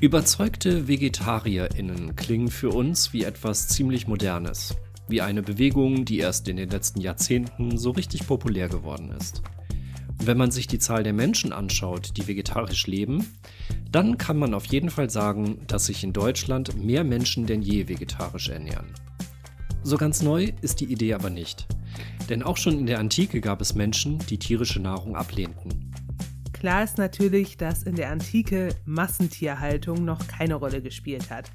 Überzeugte VegetarierInnen klingen für uns wie etwas ziemlich Modernes. Wie eine Bewegung, die erst in den letzten Jahrzehnten so richtig populär geworden ist. Und wenn man sich die Zahl der Menschen anschaut, die vegetarisch leben, dann kann man auf jeden Fall sagen, dass sich in Deutschland mehr Menschen denn je vegetarisch ernähren. So ganz neu ist die Idee aber nicht. Denn auch schon in der Antike gab es Menschen, die tierische Nahrung ablehnten. Klar ist natürlich, dass in der Antike Massentierhaltung noch keine Rolle gespielt hat.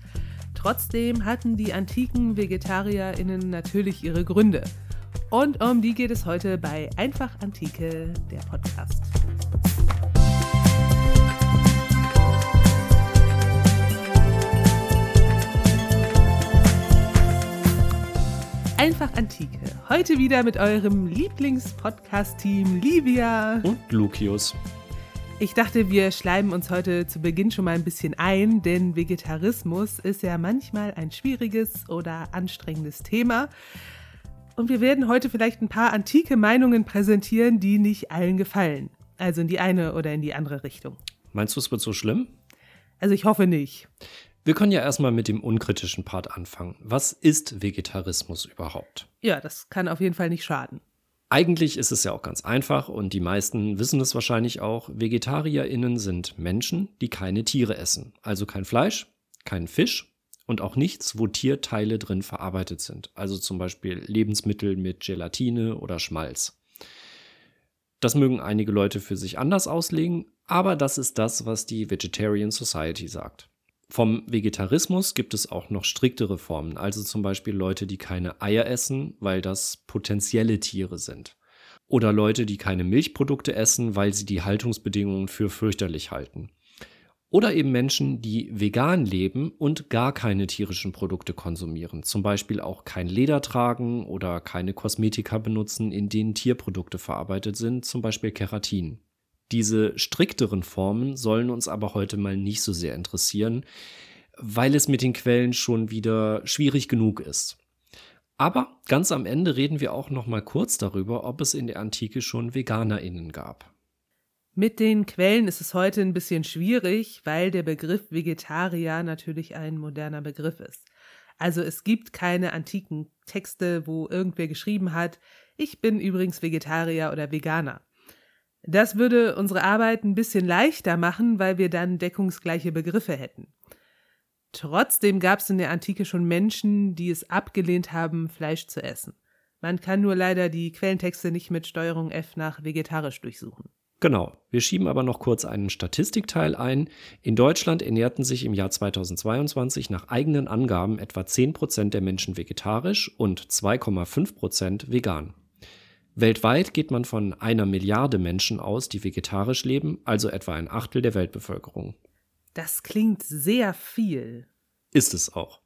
Trotzdem hatten die antiken VegetarierInnen natürlich ihre Gründe. Und um die geht es heute bei Einfach Antike, der Podcast. Einfach Antike. Heute wieder mit eurem Lieblingspodcast-Team Livia und Lucius. Ich dachte, wir schleimen uns heute zu Beginn schon mal ein bisschen ein, denn Vegetarismus ist ja manchmal ein schwieriges oder anstrengendes Thema. Und wir werden heute vielleicht ein paar antike Meinungen präsentieren, die nicht allen gefallen. Also in die eine oder in die andere Richtung. Meinst du, es wird so schlimm? Also ich hoffe nicht. Wir können ja erstmal mit dem unkritischen Part anfangen. Was ist Vegetarismus überhaupt? Ja, das kann auf jeden Fall nicht schaden. Eigentlich ist es ja auch ganz einfach und die meisten wissen es wahrscheinlich auch. VegetarierInnen sind Menschen, die keine Tiere essen. Also kein Fleisch, kein Fisch und auch nichts, wo Tierteile drin verarbeitet sind. Also zum Beispiel Lebensmittel mit Gelatine oder Schmalz. Das mögen einige Leute für sich anders auslegen, aber das ist das, was die Vegetarian Society sagt. Vom Vegetarismus gibt es auch noch striktere Formen, also zum Beispiel Leute, die keine Eier essen, weil das potenzielle Tiere sind. Oder Leute, die keine Milchprodukte essen, weil sie die Haltungsbedingungen für fürchterlich halten. Oder eben Menschen, die vegan leben und gar keine tierischen Produkte konsumieren, zum Beispiel auch kein Leder tragen oder keine Kosmetika benutzen, in denen Tierprodukte verarbeitet sind, zum Beispiel Keratin. Diese strikteren Formen sollen uns aber heute mal nicht so sehr interessieren, weil es mit den Quellen schon wieder schwierig genug ist. Aber ganz am Ende reden wir auch noch mal kurz darüber, ob es in der Antike schon Veganerinnen gab. Mit den Quellen ist es heute ein bisschen schwierig, weil der Begriff Vegetarier natürlich ein moderner Begriff ist. Also es gibt keine antiken Texte, wo irgendwer geschrieben hat, ich bin übrigens Vegetarier oder Veganer. Das würde unsere Arbeit ein bisschen leichter machen, weil wir dann deckungsgleiche Begriffe hätten. Trotzdem gab es in der Antike schon Menschen, die es abgelehnt haben, Fleisch zu essen. Man kann nur leider die Quellentexte nicht mit Steuerung F nach vegetarisch durchsuchen. Genau. Wir schieben aber noch kurz einen Statistikteil ein. In Deutschland ernährten sich im Jahr 2022 nach eigenen Angaben etwa 10% der Menschen vegetarisch und 2,5% vegan. Weltweit geht man von einer Milliarde Menschen aus, die vegetarisch leben, also etwa ein Achtel der Weltbevölkerung. Das klingt sehr viel. Ist es auch.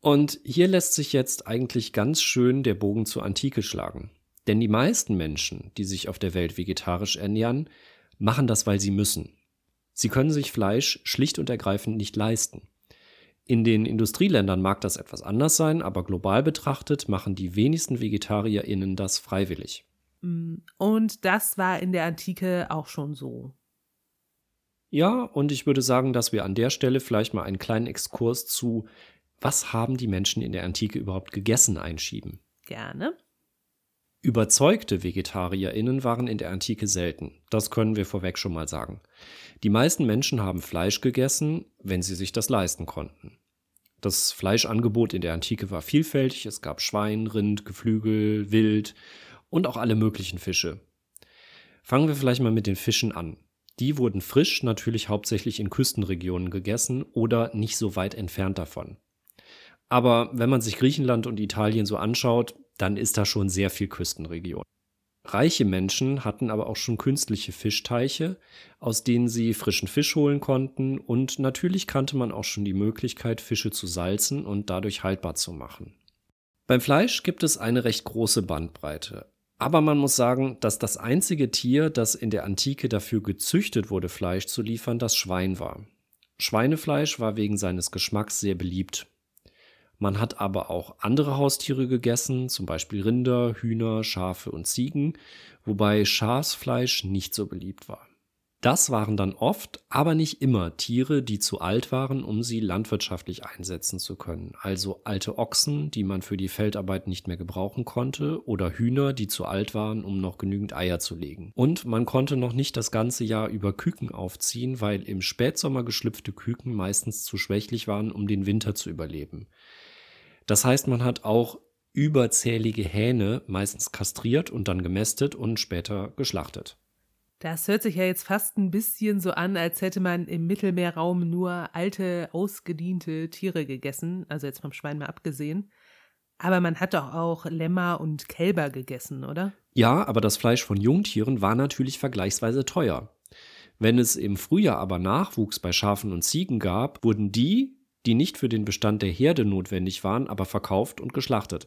Und hier lässt sich jetzt eigentlich ganz schön der Bogen zur Antike schlagen. Denn die meisten Menschen, die sich auf der Welt vegetarisch ernähren, machen das, weil sie müssen. Sie können sich Fleisch schlicht und ergreifend nicht leisten. In den Industrieländern mag das etwas anders sein, aber global betrachtet machen die wenigsten VegetarierInnen das freiwillig. Mm, und das war in der Antike auch schon so. Ja, und ich würde sagen, dass wir an der Stelle vielleicht mal einen kleinen Exkurs zu Was haben die Menschen in der Antike überhaupt gegessen einschieben. Gerne. Überzeugte VegetarierInnen waren in der Antike selten. Das können wir vorweg schon mal sagen. Die meisten Menschen haben Fleisch gegessen, wenn sie sich das leisten konnten. Das Fleischangebot in der Antike war vielfältig. Es gab Schwein, Rind, Geflügel, Wild und auch alle möglichen Fische. Fangen wir vielleicht mal mit den Fischen an. Die wurden frisch natürlich hauptsächlich in Küstenregionen gegessen oder nicht so weit entfernt davon. Aber wenn man sich Griechenland und Italien so anschaut, dann ist da schon sehr viel Küstenregion. Reiche Menschen hatten aber auch schon künstliche Fischteiche, aus denen sie frischen Fisch holen konnten und natürlich kannte man auch schon die Möglichkeit, Fische zu salzen und dadurch haltbar zu machen. Beim Fleisch gibt es eine recht große Bandbreite. Aber man muss sagen, dass das einzige Tier, das in der Antike dafür gezüchtet wurde, Fleisch zu liefern, das Schwein war. Schweinefleisch war wegen seines Geschmacks sehr beliebt. Man hat aber auch andere Haustiere gegessen, zum Beispiel Rinder, Hühner, Schafe und Ziegen, wobei Schafsfleisch nicht so beliebt war. Das waren dann oft, aber nicht immer Tiere, die zu alt waren, um sie landwirtschaftlich einsetzen zu können. Also alte Ochsen, die man für die Feldarbeit nicht mehr gebrauchen konnte, oder Hühner, die zu alt waren, um noch genügend Eier zu legen. Und man konnte noch nicht das ganze Jahr über Küken aufziehen, weil im Spätsommer geschlüpfte Küken meistens zu schwächlich waren, um den Winter zu überleben. Das heißt, man hat auch überzählige Hähne meistens kastriert und dann gemästet und später geschlachtet. Das hört sich ja jetzt fast ein bisschen so an, als hätte man im Mittelmeerraum nur alte, ausgediente Tiere gegessen, also jetzt vom Schwein mal abgesehen. Aber man hat doch auch Lämmer und Kälber gegessen, oder? Ja, aber das Fleisch von Jungtieren war natürlich vergleichsweise teuer. Wenn es im Frühjahr aber Nachwuchs bei Schafen und Ziegen gab, wurden die, die nicht für den Bestand der Herde notwendig waren, aber verkauft und geschlachtet.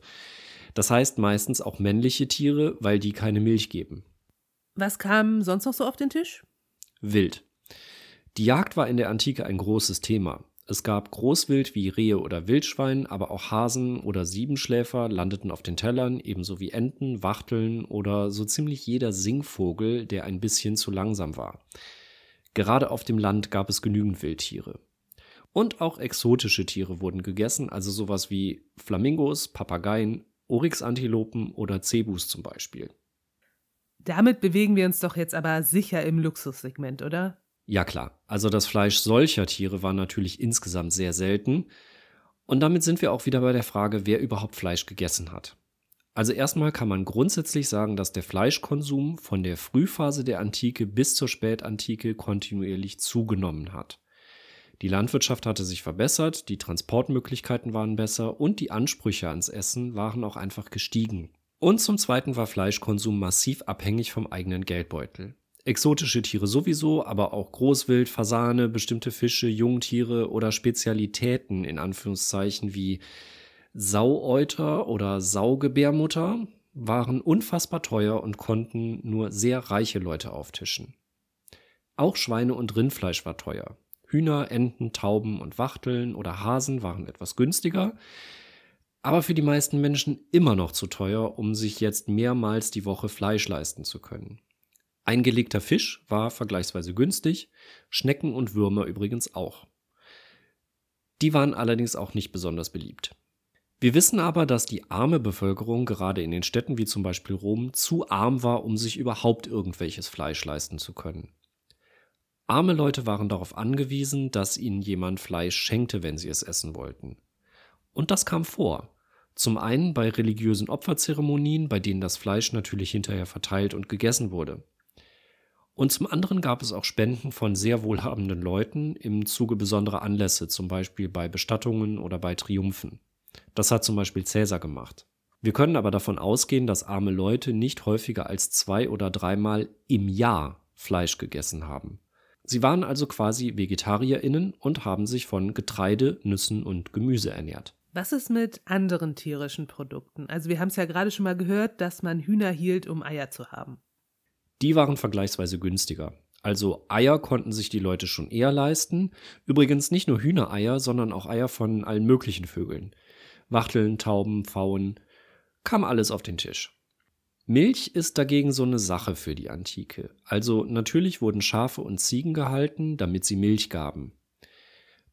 Das heißt meistens auch männliche Tiere, weil die keine Milch geben. Was kam sonst noch so auf den Tisch? Wild. Die Jagd war in der Antike ein großes Thema. Es gab Großwild wie Rehe oder Wildschwein, aber auch Hasen oder Siebenschläfer landeten auf den Tellern, ebenso wie Enten, Wachteln oder so ziemlich jeder Singvogel, der ein bisschen zu langsam war. Gerade auf dem Land gab es genügend Wildtiere. Und auch exotische Tiere wurden gegessen, also sowas wie Flamingos, Papageien, Oryxantilopen oder Zebus zum Beispiel. Damit bewegen wir uns doch jetzt aber sicher im Luxussegment, oder? Ja klar, also das Fleisch solcher Tiere war natürlich insgesamt sehr selten. Und damit sind wir auch wieder bei der Frage, wer überhaupt Fleisch gegessen hat. Also erstmal kann man grundsätzlich sagen, dass der Fleischkonsum von der Frühphase der Antike bis zur Spätantike kontinuierlich zugenommen hat. Die Landwirtschaft hatte sich verbessert, die Transportmöglichkeiten waren besser und die Ansprüche ans Essen waren auch einfach gestiegen. Und zum Zweiten war Fleischkonsum massiv abhängig vom eigenen Geldbeutel. Exotische Tiere sowieso, aber auch Großwild, Fasane, bestimmte Fische, Jungtiere oder Spezialitäten in Anführungszeichen wie Saueuter oder Saugebärmutter waren unfassbar teuer und konnten nur sehr reiche Leute auftischen. Auch Schweine- und Rindfleisch war teuer. Hühner, Enten, Tauben und Wachteln oder Hasen waren etwas günstiger, aber für die meisten Menschen immer noch zu teuer, um sich jetzt mehrmals die Woche Fleisch leisten zu können. Eingelegter Fisch war vergleichsweise günstig, Schnecken und Würmer übrigens auch. Die waren allerdings auch nicht besonders beliebt. Wir wissen aber, dass die arme Bevölkerung gerade in den Städten wie zum Beispiel Rom zu arm war, um sich überhaupt irgendwelches Fleisch leisten zu können. Arme Leute waren darauf angewiesen, dass ihnen jemand Fleisch schenkte, wenn sie es essen wollten. Und das kam vor. Zum einen bei religiösen Opferzeremonien, bei denen das Fleisch natürlich hinterher verteilt und gegessen wurde. Und zum anderen gab es auch Spenden von sehr wohlhabenden Leuten im Zuge besonderer Anlässe, zum Beispiel bei Bestattungen oder bei Triumphen. Das hat zum Beispiel Cäsar gemacht. Wir können aber davon ausgehen, dass arme Leute nicht häufiger als zwei oder dreimal im Jahr Fleisch gegessen haben. Sie waren also quasi VegetarierInnen und haben sich von Getreide, Nüssen und Gemüse ernährt. Was ist mit anderen tierischen Produkten? Also wir haben es ja gerade schon mal gehört, dass man Hühner hielt, um Eier zu haben. Die waren vergleichsweise günstiger. Also Eier konnten sich die Leute schon eher leisten. Übrigens nicht nur Hühnereier, sondern auch Eier von allen möglichen Vögeln. Wachteln, Tauben, Pfauen, kam alles auf den Tisch. Milch ist dagegen so eine Sache für die Antike. Also natürlich wurden Schafe und Ziegen gehalten, damit sie Milch gaben.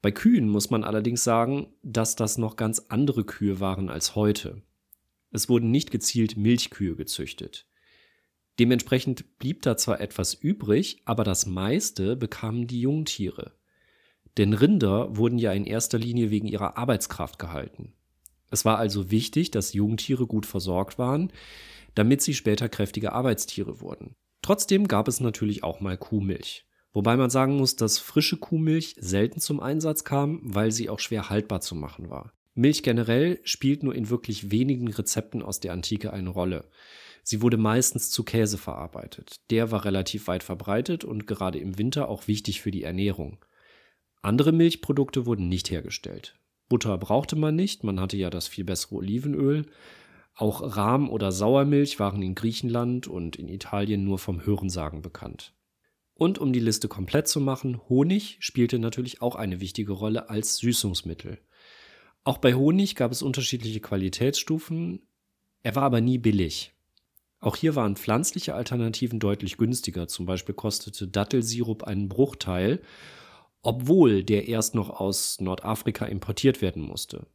Bei Kühen muss man allerdings sagen, dass das noch ganz andere Kühe waren als heute. Es wurden nicht gezielt Milchkühe gezüchtet. Dementsprechend blieb da zwar etwas übrig, aber das meiste bekamen die Jungtiere. Denn Rinder wurden ja in erster Linie wegen ihrer Arbeitskraft gehalten. Es war also wichtig, dass Jungtiere gut versorgt waren, damit sie später kräftige Arbeitstiere wurden. Trotzdem gab es natürlich auch mal Kuhmilch. Wobei man sagen muss, dass frische Kuhmilch selten zum Einsatz kam, weil sie auch schwer haltbar zu machen war. Milch generell spielt nur in wirklich wenigen Rezepten aus der Antike eine Rolle. Sie wurde meistens zu Käse verarbeitet. Der war relativ weit verbreitet und gerade im Winter auch wichtig für die Ernährung. Andere Milchprodukte wurden nicht hergestellt. Butter brauchte man nicht, man hatte ja das viel bessere Olivenöl. Auch Rahm oder Sauermilch waren in Griechenland und in Italien nur vom Hörensagen bekannt. Und um die Liste komplett zu machen, Honig spielte natürlich auch eine wichtige Rolle als Süßungsmittel. Auch bei Honig gab es unterschiedliche Qualitätsstufen, er war aber nie billig. Auch hier waren pflanzliche Alternativen deutlich günstiger. Zum Beispiel kostete Dattelsirup einen Bruchteil, obwohl der erst noch aus Nordafrika importiert werden musste.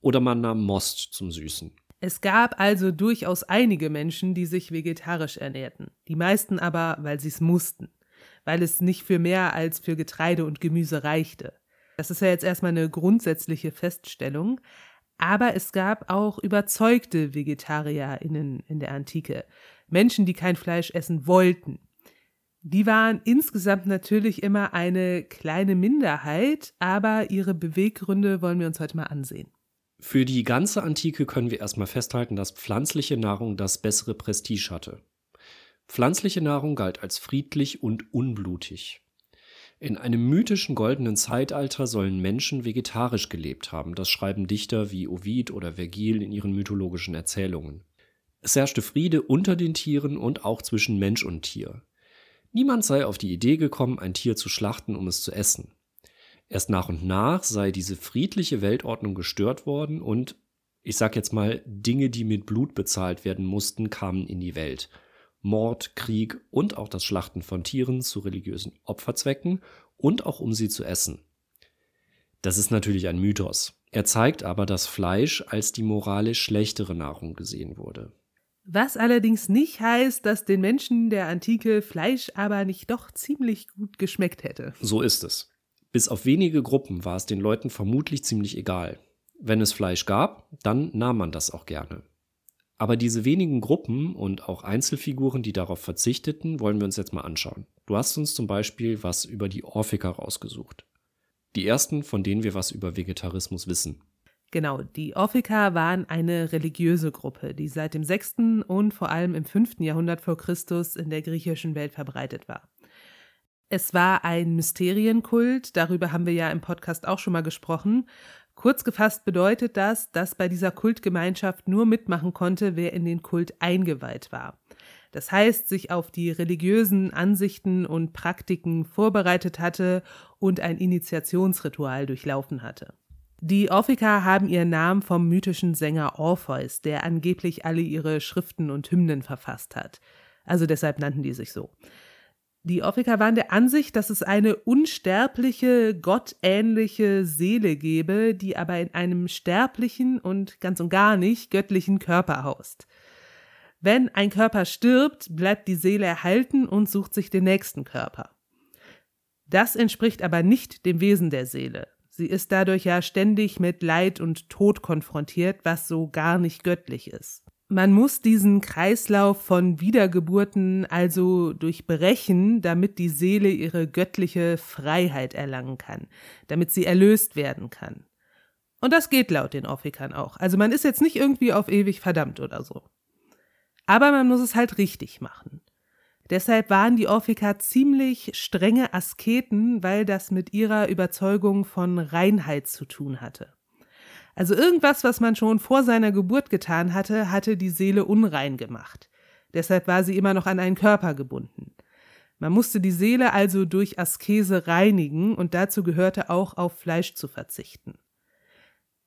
Oder man nahm Most zum Süßen. Es gab also durchaus einige Menschen, die sich vegetarisch ernährten. Die meisten aber, weil sie es mussten. Weil es nicht für mehr als für Getreide und Gemüse reichte. Das ist ja jetzt erstmal eine grundsätzliche Feststellung. Aber es gab auch überzeugte VegetarierInnen in der Antike. Menschen, die kein Fleisch essen wollten. Die waren insgesamt natürlich immer eine kleine Minderheit, aber ihre Beweggründe wollen wir uns heute mal ansehen. Für die ganze Antike können wir erstmal festhalten, dass pflanzliche Nahrung das bessere Prestige hatte. Pflanzliche Nahrung galt als friedlich und unblutig. In einem mythischen goldenen Zeitalter sollen Menschen vegetarisch gelebt haben, das schreiben Dichter wie Ovid oder Vergil in ihren mythologischen Erzählungen. Es herrschte Friede unter den Tieren und auch zwischen Mensch und Tier. Niemand sei auf die Idee gekommen, ein Tier zu schlachten, um es zu essen. Erst nach und nach sei diese friedliche Weltordnung gestört worden und, ich sag jetzt mal, Dinge, die mit Blut bezahlt werden mussten, kamen in die Welt. Mord, Krieg und auch das Schlachten von Tieren zu religiösen Opferzwecken und auch um sie zu essen. Das ist natürlich ein Mythos. Er zeigt aber, dass Fleisch als die moralisch schlechtere Nahrung gesehen wurde. Was allerdings nicht heißt, dass den Menschen der Antike Fleisch aber nicht doch ziemlich gut geschmeckt hätte. So ist es. Bis auf wenige Gruppen war es den Leuten vermutlich ziemlich egal. Wenn es Fleisch gab, dann nahm man das auch gerne. Aber diese wenigen Gruppen und auch Einzelfiguren, die darauf verzichteten, wollen wir uns jetzt mal anschauen. Du hast uns zum Beispiel was über die Orphiker rausgesucht. Die ersten, von denen wir was über Vegetarismus wissen. Genau, die Orphiker waren eine religiöse Gruppe, die seit dem 6. und vor allem im 5. Jahrhundert vor Christus in der griechischen Welt verbreitet war. Es war ein Mysterienkult, darüber haben wir ja im Podcast auch schon mal gesprochen. Kurz gefasst bedeutet das, dass bei dieser Kultgemeinschaft nur mitmachen konnte, wer in den Kult eingeweiht war. Das heißt, sich auf die religiösen Ansichten und Praktiken vorbereitet hatte und ein Initiationsritual durchlaufen hatte. Die Orphiker haben ihren Namen vom mythischen Sänger Orpheus, der angeblich alle ihre Schriften und Hymnen verfasst hat. Also deshalb nannten die sich so. Die Orphiker waren der Ansicht, dass es eine unsterbliche, gottähnliche Seele gebe, die aber in einem sterblichen und ganz und gar nicht göttlichen Körper haust. Wenn ein Körper stirbt, bleibt die Seele erhalten und sucht sich den nächsten Körper. Das entspricht aber nicht dem Wesen der Seele. Sie ist dadurch ja ständig mit Leid und Tod konfrontiert, was so gar nicht göttlich ist. Man muss diesen Kreislauf von Wiedergeburten also durchbrechen, damit die Seele ihre göttliche Freiheit erlangen kann, damit sie erlöst werden kann. Und das geht laut den Orphikan auch. Also man ist jetzt nicht irgendwie auf ewig verdammt oder so. Aber man muss es halt richtig machen. Deshalb waren die Orphiker ziemlich strenge Asketen, weil das mit ihrer Überzeugung von Reinheit zu tun hatte. Also irgendwas, was man schon vor seiner Geburt getan hatte, hatte die Seele unrein gemacht. Deshalb war sie immer noch an einen Körper gebunden. Man musste die Seele also durch Askese reinigen und dazu gehörte auch auf Fleisch zu verzichten.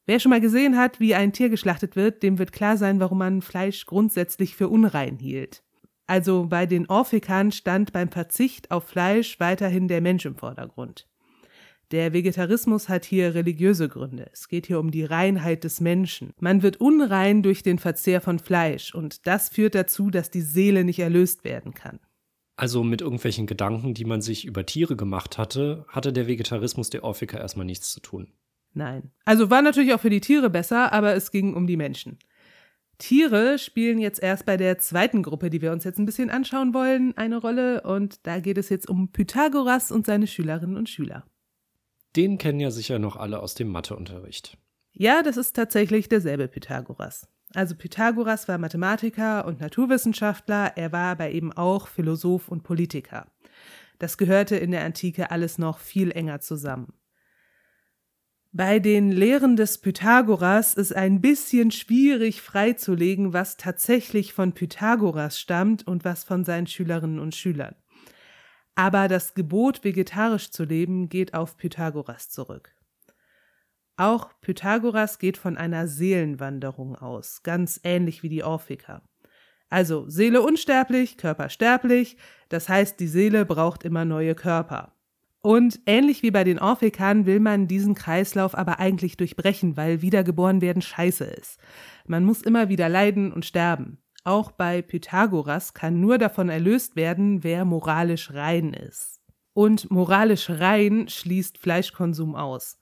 Wer schon mal gesehen hat, wie ein Tier geschlachtet wird, dem wird klar sein, warum man Fleisch grundsätzlich für unrein hielt. Also bei den Orphikan stand beim Verzicht auf Fleisch weiterhin der Mensch im Vordergrund. Der Vegetarismus hat hier religiöse Gründe. Es geht hier um die Reinheit des Menschen. Man wird unrein durch den Verzehr von Fleisch und das führt dazu, dass die Seele nicht erlöst werden kann. Also mit irgendwelchen Gedanken, die man sich über Tiere gemacht hatte, hatte der Vegetarismus der Orphiker erstmal nichts zu tun. Nein. Also war natürlich auch für die Tiere besser, aber es ging um die Menschen. Tiere spielen jetzt erst bei der zweiten Gruppe, die wir uns jetzt ein bisschen anschauen wollen, eine Rolle und da geht es jetzt um Pythagoras und seine Schülerinnen und Schüler. Den kennen ja sicher noch alle aus dem Matheunterricht. Ja, das ist tatsächlich derselbe Pythagoras. Also Pythagoras war Mathematiker und Naturwissenschaftler, er war aber eben auch Philosoph und Politiker. Das gehörte in der Antike alles noch viel enger zusammen. Bei den Lehren des Pythagoras ist ein bisschen schwierig freizulegen, was tatsächlich von Pythagoras stammt und was von seinen Schülerinnen und Schülern. Aber das Gebot, vegetarisch zu leben, geht auf Pythagoras zurück. Auch Pythagoras geht von einer Seelenwanderung aus, ganz ähnlich wie die Orphiker. Also Seele unsterblich, Körper sterblich, das heißt, die Seele braucht immer neue Körper. Und ähnlich wie bei den Orphikan will man diesen Kreislauf aber eigentlich durchbrechen, weil wiedergeboren werden scheiße ist. Man muss immer wieder leiden und sterben. Auch bei Pythagoras kann nur davon erlöst werden, wer moralisch rein ist. Und moralisch rein schließt Fleischkonsum aus.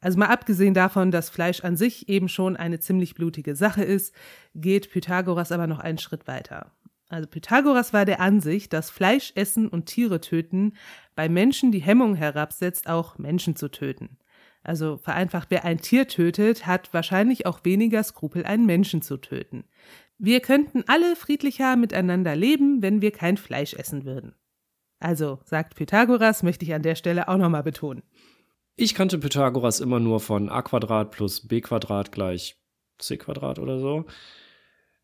Also mal abgesehen davon, dass Fleisch an sich eben schon eine ziemlich blutige Sache ist, geht Pythagoras aber noch einen Schritt weiter. Also Pythagoras war der Ansicht, dass Fleisch essen und Tiere töten bei Menschen die Hemmung herabsetzt, auch Menschen zu töten. Also vereinfacht, wer ein Tier tötet, hat wahrscheinlich auch weniger Skrupel, einen Menschen zu töten. Wir könnten alle friedlicher miteinander leben, wenn wir kein Fleisch essen würden. Also, sagt Pythagoras, möchte ich an der Stelle auch nochmal betonen. Ich kannte Pythagoras immer nur von a Quadrat plus b Quadrat gleich c Quadrat oder so.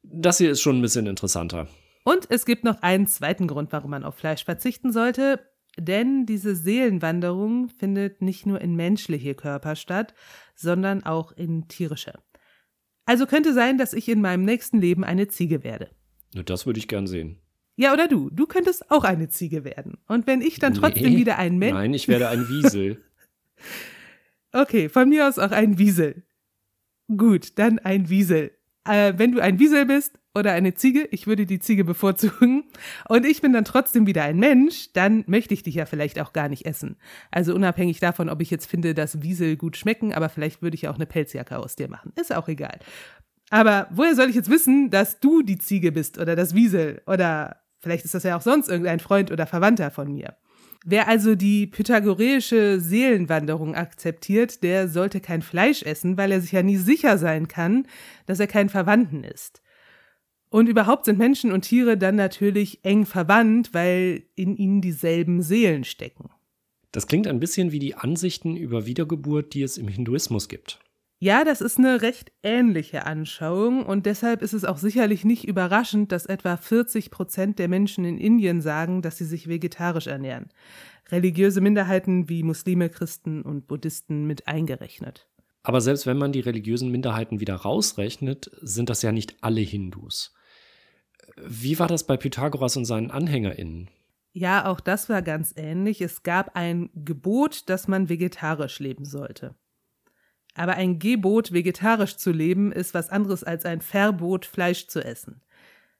Das hier ist schon ein bisschen interessanter. Und es gibt noch einen zweiten Grund, warum man auf Fleisch verzichten sollte. Denn diese Seelenwanderung findet nicht nur in menschliche Körper statt, sondern auch in tierische. Also könnte sein, dass ich in meinem nächsten Leben eine Ziege werde. Das würde ich gern sehen. Ja, oder du. Du könntest auch eine Ziege werden. Und wenn ich dann trotzdem Nee. wieder ein Mensch. Nein, ich werde ein Wiesel. Okay, von mir aus auch ein Wiesel. Gut, dann ein Wiesel. Äh, wenn du ein Wiesel bist oder eine Ziege, ich würde die Ziege bevorzugen, und ich bin dann trotzdem wieder ein Mensch, dann möchte ich dich ja vielleicht auch gar nicht essen. Also unabhängig davon, ob ich jetzt finde, dass Wiesel gut schmecken, aber vielleicht würde ich auch eine Pelzjacke aus dir machen. Ist auch egal. Aber woher soll ich jetzt wissen, dass du die Ziege bist oder das Wiesel oder vielleicht ist das ja auch sonst irgendein Freund oder Verwandter von mir? Wer also die pythagoreische Seelenwanderung akzeptiert, der sollte kein Fleisch essen, weil er sich ja nie sicher sein kann, dass er kein Verwandten ist. Und überhaupt sind Menschen und Tiere dann natürlich eng verwandt, weil in ihnen dieselben Seelen stecken. Das klingt ein bisschen wie die Ansichten über Wiedergeburt, die es im Hinduismus gibt. Ja, das ist eine recht ähnliche Anschauung und deshalb ist es auch sicherlich nicht überraschend, dass etwa 40 Prozent der Menschen in Indien sagen, dass sie sich vegetarisch ernähren. Religiöse Minderheiten wie Muslime, Christen und Buddhisten mit eingerechnet. Aber selbst wenn man die religiösen Minderheiten wieder rausrechnet, sind das ja nicht alle Hindus. Wie war das bei Pythagoras und seinen AnhängerInnen? Ja, auch das war ganz ähnlich. Es gab ein Gebot, dass man vegetarisch leben sollte. Aber ein Gebot, vegetarisch zu leben, ist was anderes als ein Verbot, Fleisch zu essen.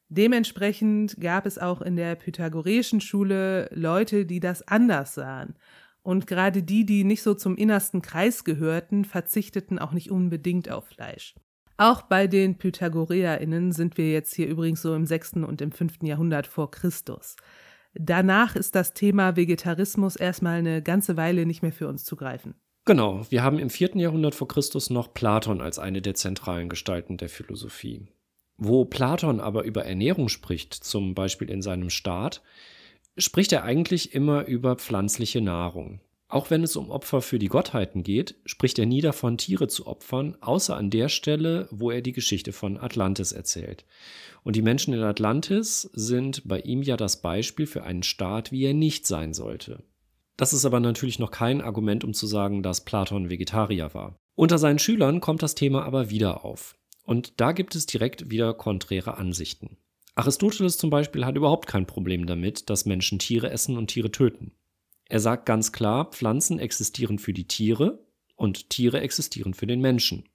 Dementsprechend gab es auch in der pythagoreischen Schule Leute, die das anders sahen. Und gerade die, die nicht so zum innersten Kreis gehörten, verzichteten auch nicht unbedingt auf Fleisch. Auch bei den PythagoreerInnen sind wir jetzt hier übrigens so im 6. und im 5. Jahrhundert vor Christus. Danach ist das Thema Vegetarismus erstmal eine ganze Weile nicht mehr für uns zu greifen. Genau, wir haben im 4. Jahrhundert vor Christus noch Platon als eine der zentralen Gestalten der Philosophie. Wo Platon aber über Ernährung spricht, zum Beispiel in seinem Staat, spricht er eigentlich immer über pflanzliche Nahrung. Auch wenn es um Opfer für die Gottheiten geht, spricht er nie davon, Tiere zu opfern, außer an der Stelle, wo er die Geschichte von Atlantis erzählt. Und die Menschen in Atlantis sind bei ihm ja das Beispiel für einen Staat, wie er nicht sein sollte. Das ist aber natürlich noch kein Argument, um zu sagen, dass Platon Vegetarier war. Unter seinen Schülern kommt das Thema aber wieder auf. Und da gibt es direkt wieder konträre Ansichten. Aristoteles zum Beispiel hat überhaupt kein Problem damit, dass Menschen Tiere essen und Tiere töten. Er sagt ganz klar, Pflanzen existieren für die Tiere und Tiere existieren für den Menschen.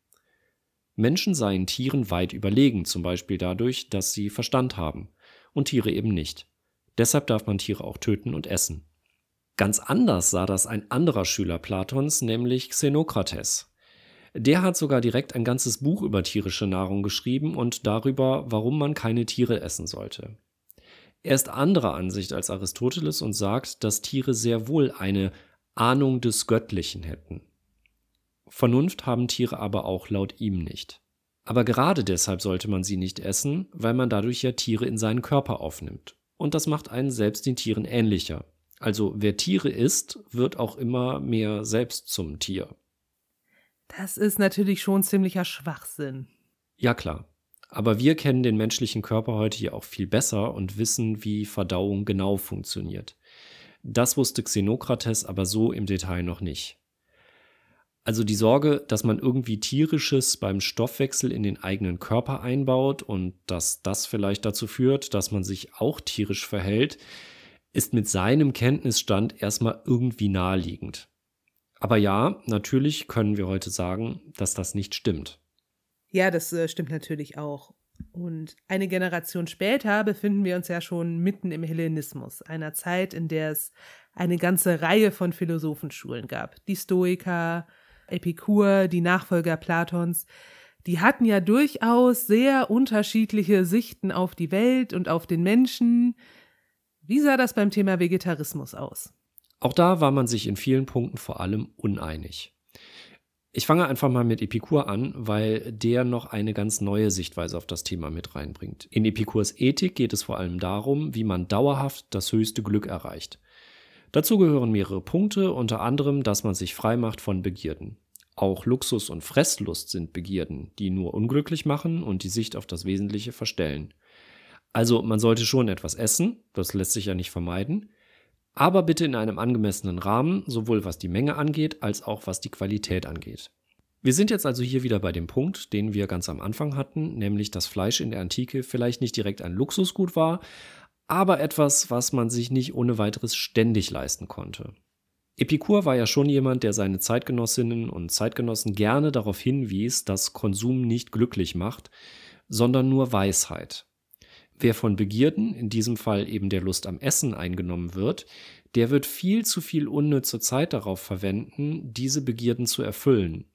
Menschen seien Tieren weit überlegen, zum Beispiel dadurch, dass sie Verstand haben, und Tiere eben nicht. Deshalb darf man Tiere auch töten und essen. Ganz anders sah das ein anderer Schüler Platons, nämlich Xenokrates. Der hat sogar direkt ein ganzes Buch über tierische Nahrung geschrieben und darüber, warum man keine Tiere essen sollte. Er ist anderer Ansicht als Aristoteles und sagt, dass Tiere sehr wohl eine Ahnung des Göttlichen hätten. Vernunft haben Tiere aber auch laut ihm nicht. Aber gerade deshalb sollte man sie nicht essen, weil man dadurch ja Tiere in seinen Körper aufnimmt. Und das macht einen selbst den Tieren ähnlicher. Also wer Tiere isst, wird auch immer mehr selbst zum Tier. Das ist natürlich schon ziemlicher Schwachsinn. Ja klar. Aber wir kennen den menschlichen Körper heute hier auch viel besser und wissen, wie Verdauung genau funktioniert. Das wusste Xenokrates aber so im Detail noch nicht. Also die Sorge, dass man irgendwie tierisches beim Stoffwechsel in den eigenen Körper einbaut und dass das vielleicht dazu führt, dass man sich auch tierisch verhält, ist mit seinem Kenntnisstand erstmal irgendwie naheliegend. Aber ja, natürlich können wir heute sagen, dass das nicht stimmt. Ja, das äh, stimmt natürlich auch. Und eine Generation später befinden wir uns ja schon mitten im Hellenismus, einer Zeit, in der es eine ganze Reihe von Philosophenschulen gab. Die Stoiker, Epikur, die Nachfolger Platons, die hatten ja durchaus sehr unterschiedliche Sichten auf die Welt und auf den Menschen. Wie sah das beim Thema Vegetarismus aus? Auch da war man sich in vielen Punkten vor allem uneinig. Ich fange einfach mal mit Epikur an, weil der noch eine ganz neue Sichtweise auf das Thema mit reinbringt. In Epikurs Ethik geht es vor allem darum, wie man dauerhaft das höchste Glück erreicht. Dazu gehören mehrere Punkte, unter anderem, dass man sich frei macht von Begierden. Auch Luxus und Fresslust sind Begierden, die nur unglücklich machen und die Sicht auf das Wesentliche verstellen. Also man sollte schon etwas essen, das lässt sich ja nicht vermeiden, aber bitte in einem angemessenen Rahmen, sowohl was die Menge angeht, als auch was die Qualität angeht. Wir sind jetzt also hier wieder bei dem Punkt, den wir ganz am Anfang hatten, nämlich dass Fleisch in der Antike vielleicht nicht direkt ein Luxusgut war, aber etwas, was man sich nicht ohne weiteres ständig leisten konnte. Epikur war ja schon jemand, der seine Zeitgenossinnen und Zeitgenossen gerne darauf hinwies, dass Konsum nicht glücklich macht, sondern nur Weisheit. Wer von Begierden, in diesem Fall eben der Lust am Essen, eingenommen wird, der wird viel zu viel unnütze Zeit darauf verwenden, diese Begierden zu erfüllen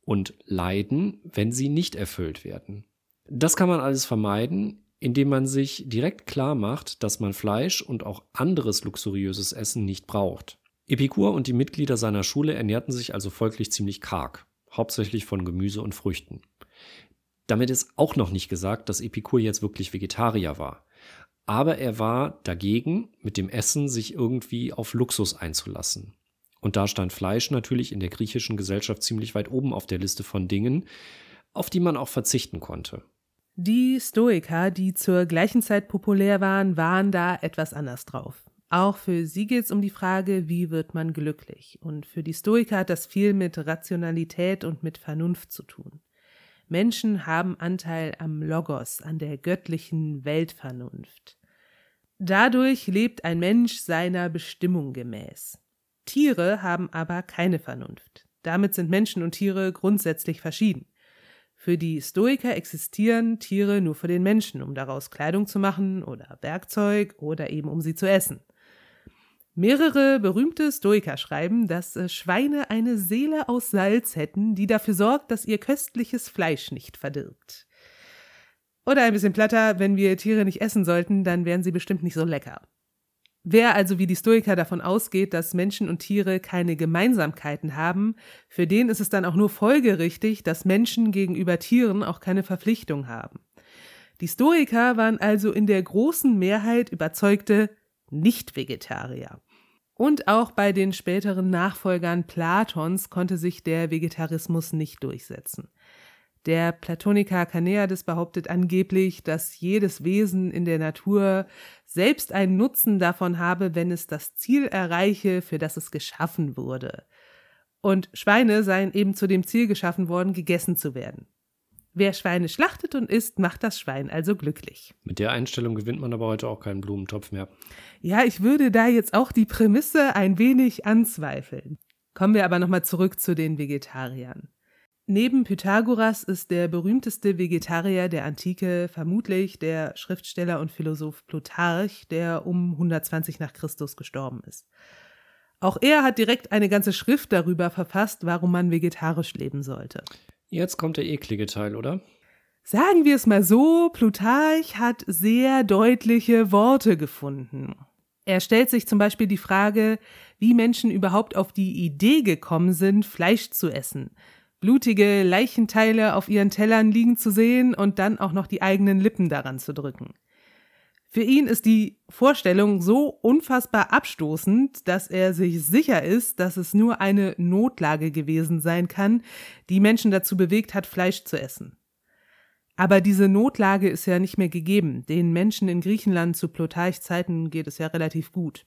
und leiden, wenn sie nicht erfüllt werden. Das kann man alles vermeiden, indem man sich direkt klar macht, dass man Fleisch und auch anderes luxuriöses Essen nicht braucht. Epikur und die Mitglieder seiner Schule ernährten sich also folglich ziemlich karg, hauptsächlich von Gemüse und Früchten. Damit ist auch noch nicht gesagt, dass Epikur jetzt wirklich Vegetarier war. Aber er war dagegen, mit dem Essen sich irgendwie auf Luxus einzulassen. Und da stand Fleisch natürlich in der griechischen Gesellschaft ziemlich weit oben auf der Liste von Dingen, auf die man auch verzichten konnte. Die Stoiker, die zur gleichen Zeit populär waren, waren da etwas anders drauf. Auch für sie geht es um die Frage, wie wird man glücklich? Und für die Stoiker hat das viel mit Rationalität und mit Vernunft zu tun. Menschen haben Anteil am Logos, an der göttlichen Weltvernunft. Dadurch lebt ein Mensch seiner Bestimmung gemäß. Tiere haben aber keine Vernunft. Damit sind Menschen und Tiere grundsätzlich verschieden. Für die Stoiker existieren Tiere nur für den Menschen, um daraus Kleidung zu machen oder Werkzeug oder eben um sie zu essen. Mehrere berühmte Stoiker schreiben, dass äh, Schweine eine Seele aus Salz hätten, die dafür sorgt, dass ihr köstliches Fleisch nicht verdirbt. Oder ein bisschen platter, wenn wir Tiere nicht essen sollten, dann wären sie bestimmt nicht so lecker. Wer also wie die Stoiker davon ausgeht, dass Menschen und Tiere keine Gemeinsamkeiten haben, für den ist es dann auch nur folgerichtig, dass Menschen gegenüber Tieren auch keine Verpflichtung haben. Die Stoiker waren also in der großen Mehrheit überzeugte Nicht-Vegetarier. Und auch bei den späteren Nachfolgern Platons konnte sich der Vegetarismus nicht durchsetzen. Der Platoniker Kaneades behauptet angeblich, dass jedes Wesen in der Natur selbst einen Nutzen davon habe, wenn es das Ziel erreiche, für das es geschaffen wurde. Und Schweine seien eben zu dem Ziel geschaffen worden, gegessen zu werden. Wer Schweine schlachtet und isst, macht das Schwein also glücklich. Mit der Einstellung gewinnt man aber heute auch keinen Blumentopf mehr. Ja, ich würde da jetzt auch die Prämisse ein wenig anzweifeln. Kommen wir aber nochmal zurück zu den Vegetariern. Neben Pythagoras ist der berühmteste Vegetarier der Antike vermutlich der Schriftsteller und Philosoph Plutarch, der um 120 nach Christus gestorben ist. Auch er hat direkt eine ganze Schrift darüber verfasst, warum man vegetarisch leben sollte. Jetzt kommt der eklige Teil, oder? Sagen wir es mal so, Plutarch hat sehr deutliche Worte gefunden. Er stellt sich zum Beispiel die Frage, wie Menschen überhaupt auf die Idee gekommen sind, Fleisch zu essen, blutige Leichenteile auf ihren Tellern liegen zu sehen und dann auch noch die eigenen Lippen daran zu drücken. Für ihn ist die Vorstellung so unfassbar abstoßend, dass er sich sicher ist, dass es nur eine Notlage gewesen sein kann, die Menschen dazu bewegt hat, Fleisch zu essen. Aber diese Notlage ist ja nicht mehr gegeben. Den Menschen in Griechenland zu Plutarchs Zeiten geht es ja relativ gut.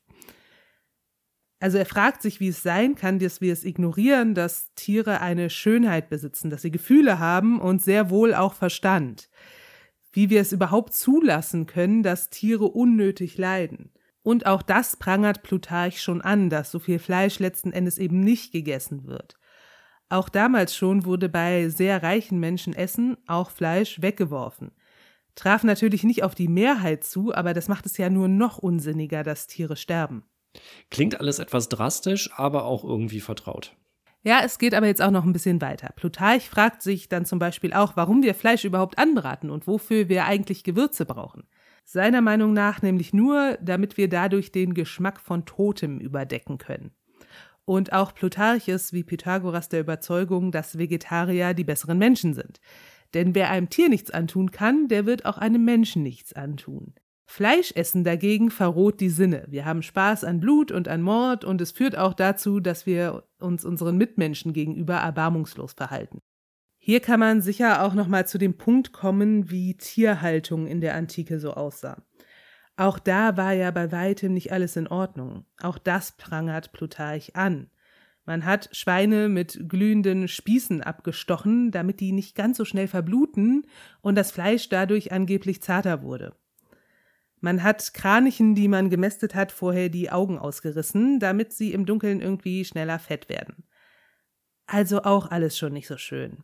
Also er fragt sich, wie es sein kann, dass wir es ignorieren, dass Tiere eine Schönheit besitzen, dass sie Gefühle haben und sehr wohl auch Verstand. Wie wir es überhaupt zulassen können, dass Tiere unnötig leiden. Und auch das prangert Plutarch schon an, dass so viel Fleisch letzten Endes eben nicht gegessen wird. Auch damals schon wurde bei sehr reichen Menschen Essen, auch Fleisch, weggeworfen. Traf natürlich nicht auf die Mehrheit zu, aber das macht es ja nur noch unsinniger, dass Tiere sterben. Klingt alles etwas drastisch, aber auch irgendwie vertraut. Ja, es geht aber jetzt auch noch ein bisschen weiter. Plutarch fragt sich dann zum Beispiel auch, warum wir Fleisch überhaupt anbraten und wofür wir eigentlich Gewürze brauchen. Seiner Meinung nach nämlich nur, damit wir dadurch den Geschmack von Totem überdecken können. Und auch Plutarch ist wie Pythagoras der Überzeugung, dass Vegetarier die besseren Menschen sind. Denn wer einem Tier nichts antun kann, der wird auch einem Menschen nichts antun. Fleischessen dagegen verroht die Sinne. Wir haben Spaß an Blut und an Mord und es führt auch dazu, dass wir uns unseren Mitmenschen gegenüber erbarmungslos verhalten. Hier kann man sicher auch noch mal zu dem Punkt kommen, wie Tierhaltung in der Antike so aussah. Auch da war ja bei weitem nicht alles in Ordnung. Auch das prangert Plutarch an. Man hat Schweine mit glühenden Spießen abgestochen, damit die nicht ganz so schnell verbluten und das Fleisch dadurch angeblich zarter wurde. Man hat Kranichen, die man gemästet hat, vorher die Augen ausgerissen, damit sie im Dunkeln irgendwie schneller fett werden. Also auch alles schon nicht so schön.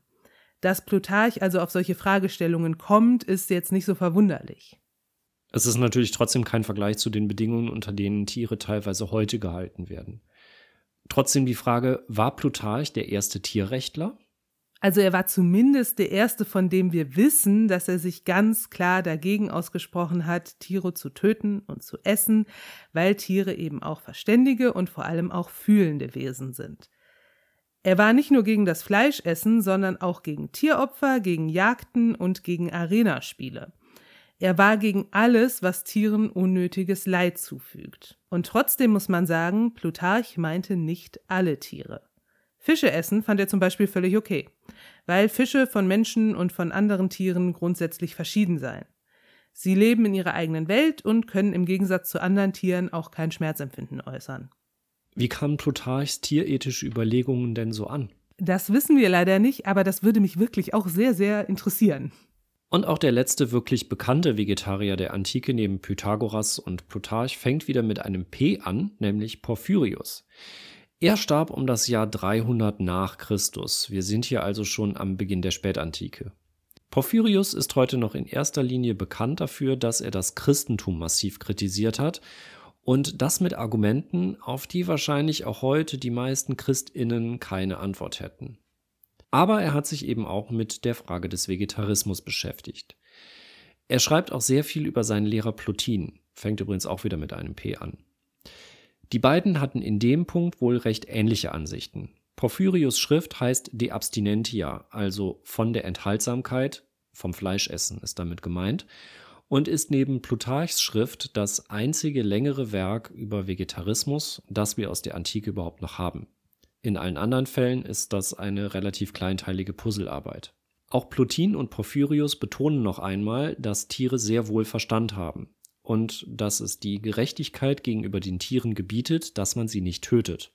Dass Plutarch also auf solche Fragestellungen kommt, ist jetzt nicht so verwunderlich. Es ist natürlich trotzdem kein Vergleich zu den Bedingungen, unter denen Tiere teilweise heute gehalten werden. Trotzdem die Frage, war Plutarch der erste Tierrechtler? Also er war zumindest der erste, von dem wir wissen, dass er sich ganz klar dagegen ausgesprochen hat, Tiere zu töten und zu essen, weil Tiere eben auch verständige und vor allem auch fühlende Wesen sind. Er war nicht nur gegen das Fleischessen, sondern auch gegen Tieropfer, gegen Jagden und gegen Arenaspiele. Er war gegen alles, was Tieren unnötiges Leid zufügt. Und trotzdem muss man sagen, Plutarch meinte nicht alle Tiere. Fische essen fand er zum Beispiel völlig okay, weil Fische von Menschen und von anderen Tieren grundsätzlich verschieden seien. Sie leben in ihrer eigenen Welt und können im Gegensatz zu anderen Tieren auch kein Schmerzempfinden äußern. Wie kamen Plutarchs tierethische Überlegungen denn so an? Das wissen wir leider nicht, aber das würde mich wirklich auch sehr, sehr interessieren. Und auch der letzte wirklich bekannte Vegetarier der Antike neben Pythagoras und Plutarch fängt wieder mit einem P an, nämlich Porphyrius. Er starb um das Jahr 300 nach Christus. Wir sind hier also schon am Beginn der Spätantike. Porphyrius ist heute noch in erster Linie bekannt dafür, dass er das Christentum massiv kritisiert hat und das mit Argumenten, auf die wahrscheinlich auch heute die meisten Christinnen keine Antwort hätten. Aber er hat sich eben auch mit der Frage des Vegetarismus beschäftigt. Er schreibt auch sehr viel über seinen Lehrer Plotin, fängt übrigens auch wieder mit einem P an. Die beiden hatten in dem Punkt wohl recht ähnliche Ansichten. Porphyrius Schrift heißt De Abstinentia, also von der Enthaltsamkeit, vom Fleischessen ist damit gemeint, und ist neben Plutarchs Schrift das einzige längere Werk über Vegetarismus, das wir aus der Antike überhaupt noch haben. In allen anderen Fällen ist das eine relativ kleinteilige Puzzlearbeit. Auch Plotin und Porphyrius betonen noch einmal, dass Tiere sehr wohl Verstand haben und dass es die Gerechtigkeit gegenüber den Tieren gebietet, dass man sie nicht tötet.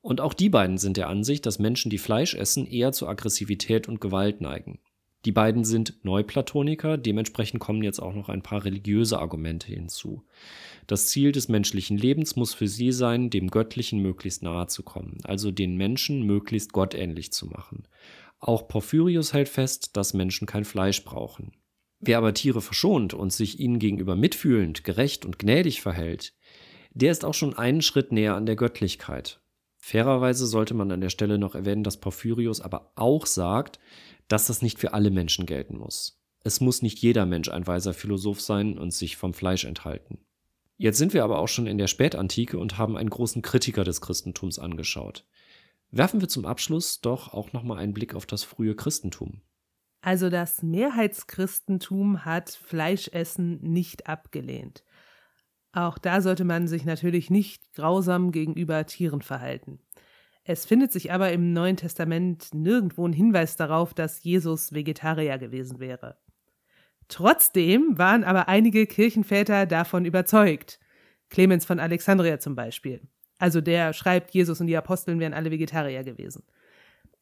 Und auch die beiden sind der Ansicht, dass Menschen, die Fleisch essen, eher zu Aggressivität und Gewalt neigen. Die beiden sind Neuplatoniker, dementsprechend kommen jetzt auch noch ein paar religiöse Argumente hinzu. Das Ziel des menschlichen Lebens muss für sie sein, dem Göttlichen möglichst nahe zu kommen, also den Menschen möglichst gottähnlich zu machen. Auch Porphyrius hält fest, dass Menschen kein Fleisch brauchen. Wer aber Tiere verschont und sich ihnen gegenüber mitfühlend, gerecht und gnädig verhält, der ist auch schon einen Schritt näher an der Göttlichkeit. Fairerweise sollte man an der Stelle noch erwähnen, dass Porphyrius aber auch sagt, dass das nicht für alle Menschen gelten muss. Es muss nicht jeder Mensch ein weiser Philosoph sein und sich vom Fleisch enthalten. Jetzt sind wir aber auch schon in der Spätantike und haben einen großen Kritiker des Christentums angeschaut. Werfen wir zum Abschluss doch auch nochmal einen Blick auf das frühe Christentum. Also das Mehrheitschristentum hat Fleischessen nicht abgelehnt. Auch da sollte man sich natürlich nicht grausam gegenüber Tieren verhalten. Es findet sich aber im Neuen Testament nirgendwo ein Hinweis darauf, dass Jesus Vegetarier gewesen wäre. Trotzdem waren aber einige Kirchenväter davon überzeugt. Clemens von Alexandria zum Beispiel. Also der schreibt, Jesus und die Aposteln wären alle Vegetarier gewesen.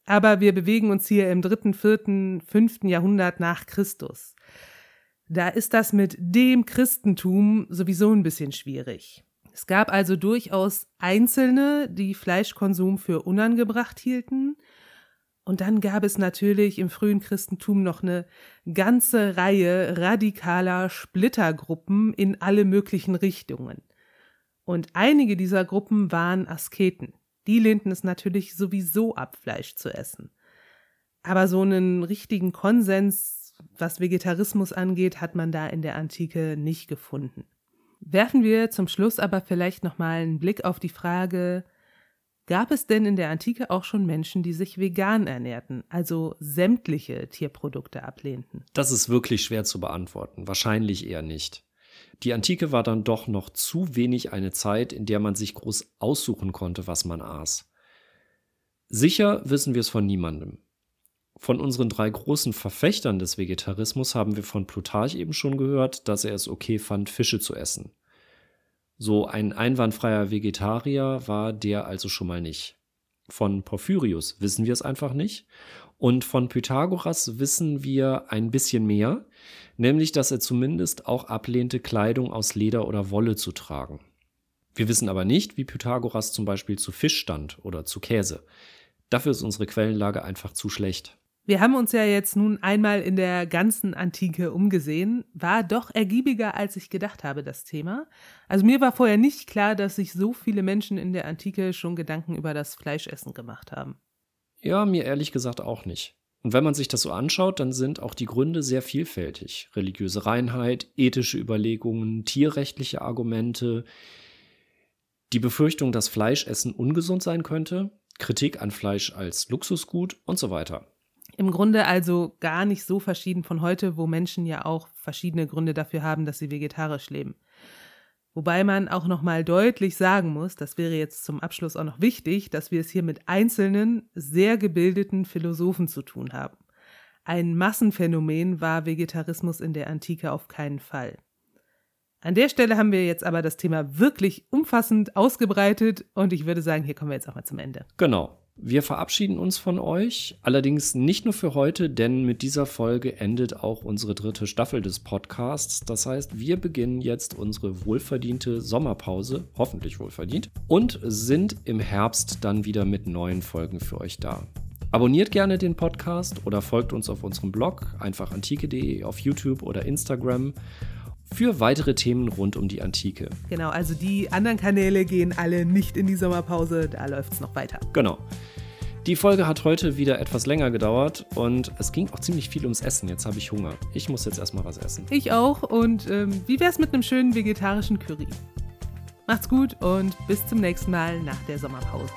Aber wir bewegen uns hier im dritten, vierten, fünften Jahrhundert nach Christus. Da ist das mit dem Christentum sowieso ein bisschen schwierig. Es gab also durchaus Einzelne, die Fleischkonsum für unangebracht hielten. Und dann gab es natürlich im frühen Christentum noch eine ganze Reihe radikaler Splittergruppen in alle möglichen Richtungen. Und einige dieser Gruppen waren Asketen. Die lehnten es natürlich sowieso ab, Fleisch zu essen. Aber so einen richtigen Konsens, was Vegetarismus angeht, hat man da in der Antike nicht gefunden. Werfen wir zum Schluss aber vielleicht nochmal einen Blick auf die Frage, gab es denn in der Antike auch schon Menschen, die sich vegan ernährten, also sämtliche Tierprodukte ablehnten? Das ist wirklich schwer zu beantworten, wahrscheinlich eher nicht. Die Antike war dann doch noch zu wenig eine Zeit, in der man sich groß aussuchen konnte, was man aß. Sicher wissen wir es von niemandem. Von unseren drei großen Verfechtern des Vegetarismus haben wir von Plutarch eben schon gehört, dass er es okay fand, Fische zu essen. So ein einwandfreier Vegetarier war der also schon mal nicht. Von Porphyrius wissen wir es einfach nicht. Und von Pythagoras wissen wir ein bisschen mehr, nämlich dass er zumindest auch ablehnte, Kleidung aus Leder oder Wolle zu tragen. Wir wissen aber nicht, wie Pythagoras zum Beispiel zu Fisch stand oder zu Käse. Dafür ist unsere Quellenlage einfach zu schlecht. Wir haben uns ja jetzt nun einmal in der ganzen Antike umgesehen. War doch ergiebiger, als ich gedacht habe, das Thema. Also mir war vorher nicht klar, dass sich so viele Menschen in der Antike schon Gedanken über das Fleischessen gemacht haben. Ja, mir ehrlich gesagt auch nicht. Und wenn man sich das so anschaut, dann sind auch die Gründe sehr vielfältig. Religiöse Reinheit, ethische Überlegungen, tierrechtliche Argumente, die Befürchtung, dass Fleischessen ungesund sein könnte, Kritik an Fleisch als Luxusgut und so weiter. Im Grunde also gar nicht so verschieden von heute, wo Menschen ja auch verschiedene Gründe dafür haben, dass sie vegetarisch leben. Wobei man auch noch mal deutlich sagen muss, das wäre jetzt zum Abschluss auch noch wichtig, dass wir es hier mit einzelnen, sehr gebildeten Philosophen zu tun haben. Ein Massenphänomen war Vegetarismus in der Antike auf keinen Fall. An der Stelle haben wir jetzt aber das Thema wirklich umfassend ausgebreitet und ich würde sagen, hier kommen wir jetzt auch mal zum Ende. Genau. Wir verabschieden uns von euch, allerdings nicht nur für heute, denn mit dieser Folge endet auch unsere dritte Staffel des Podcasts. Das heißt, wir beginnen jetzt unsere wohlverdiente Sommerpause, hoffentlich wohlverdient, und sind im Herbst dann wieder mit neuen Folgen für euch da. Abonniert gerne den Podcast oder folgt uns auf unserem Blog, einfach antike.de, auf YouTube oder Instagram für weitere Themen rund um die Antike. Genau, also die anderen Kanäle gehen alle nicht in die Sommerpause, da läuft es noch weiter. Genau. Die Folge hat heute wieder etwas länger gedauert und es ging auch ziemlich viel ums Essen. Jetzt habe ich Hunger. Ich muss jetzt erstmal was essen. Ich auch. Und ähm, wie wäre es mit einem schönen vegetarischen Curry? Macht's gut und bis zum nächsten Mal nach der Sommerpause.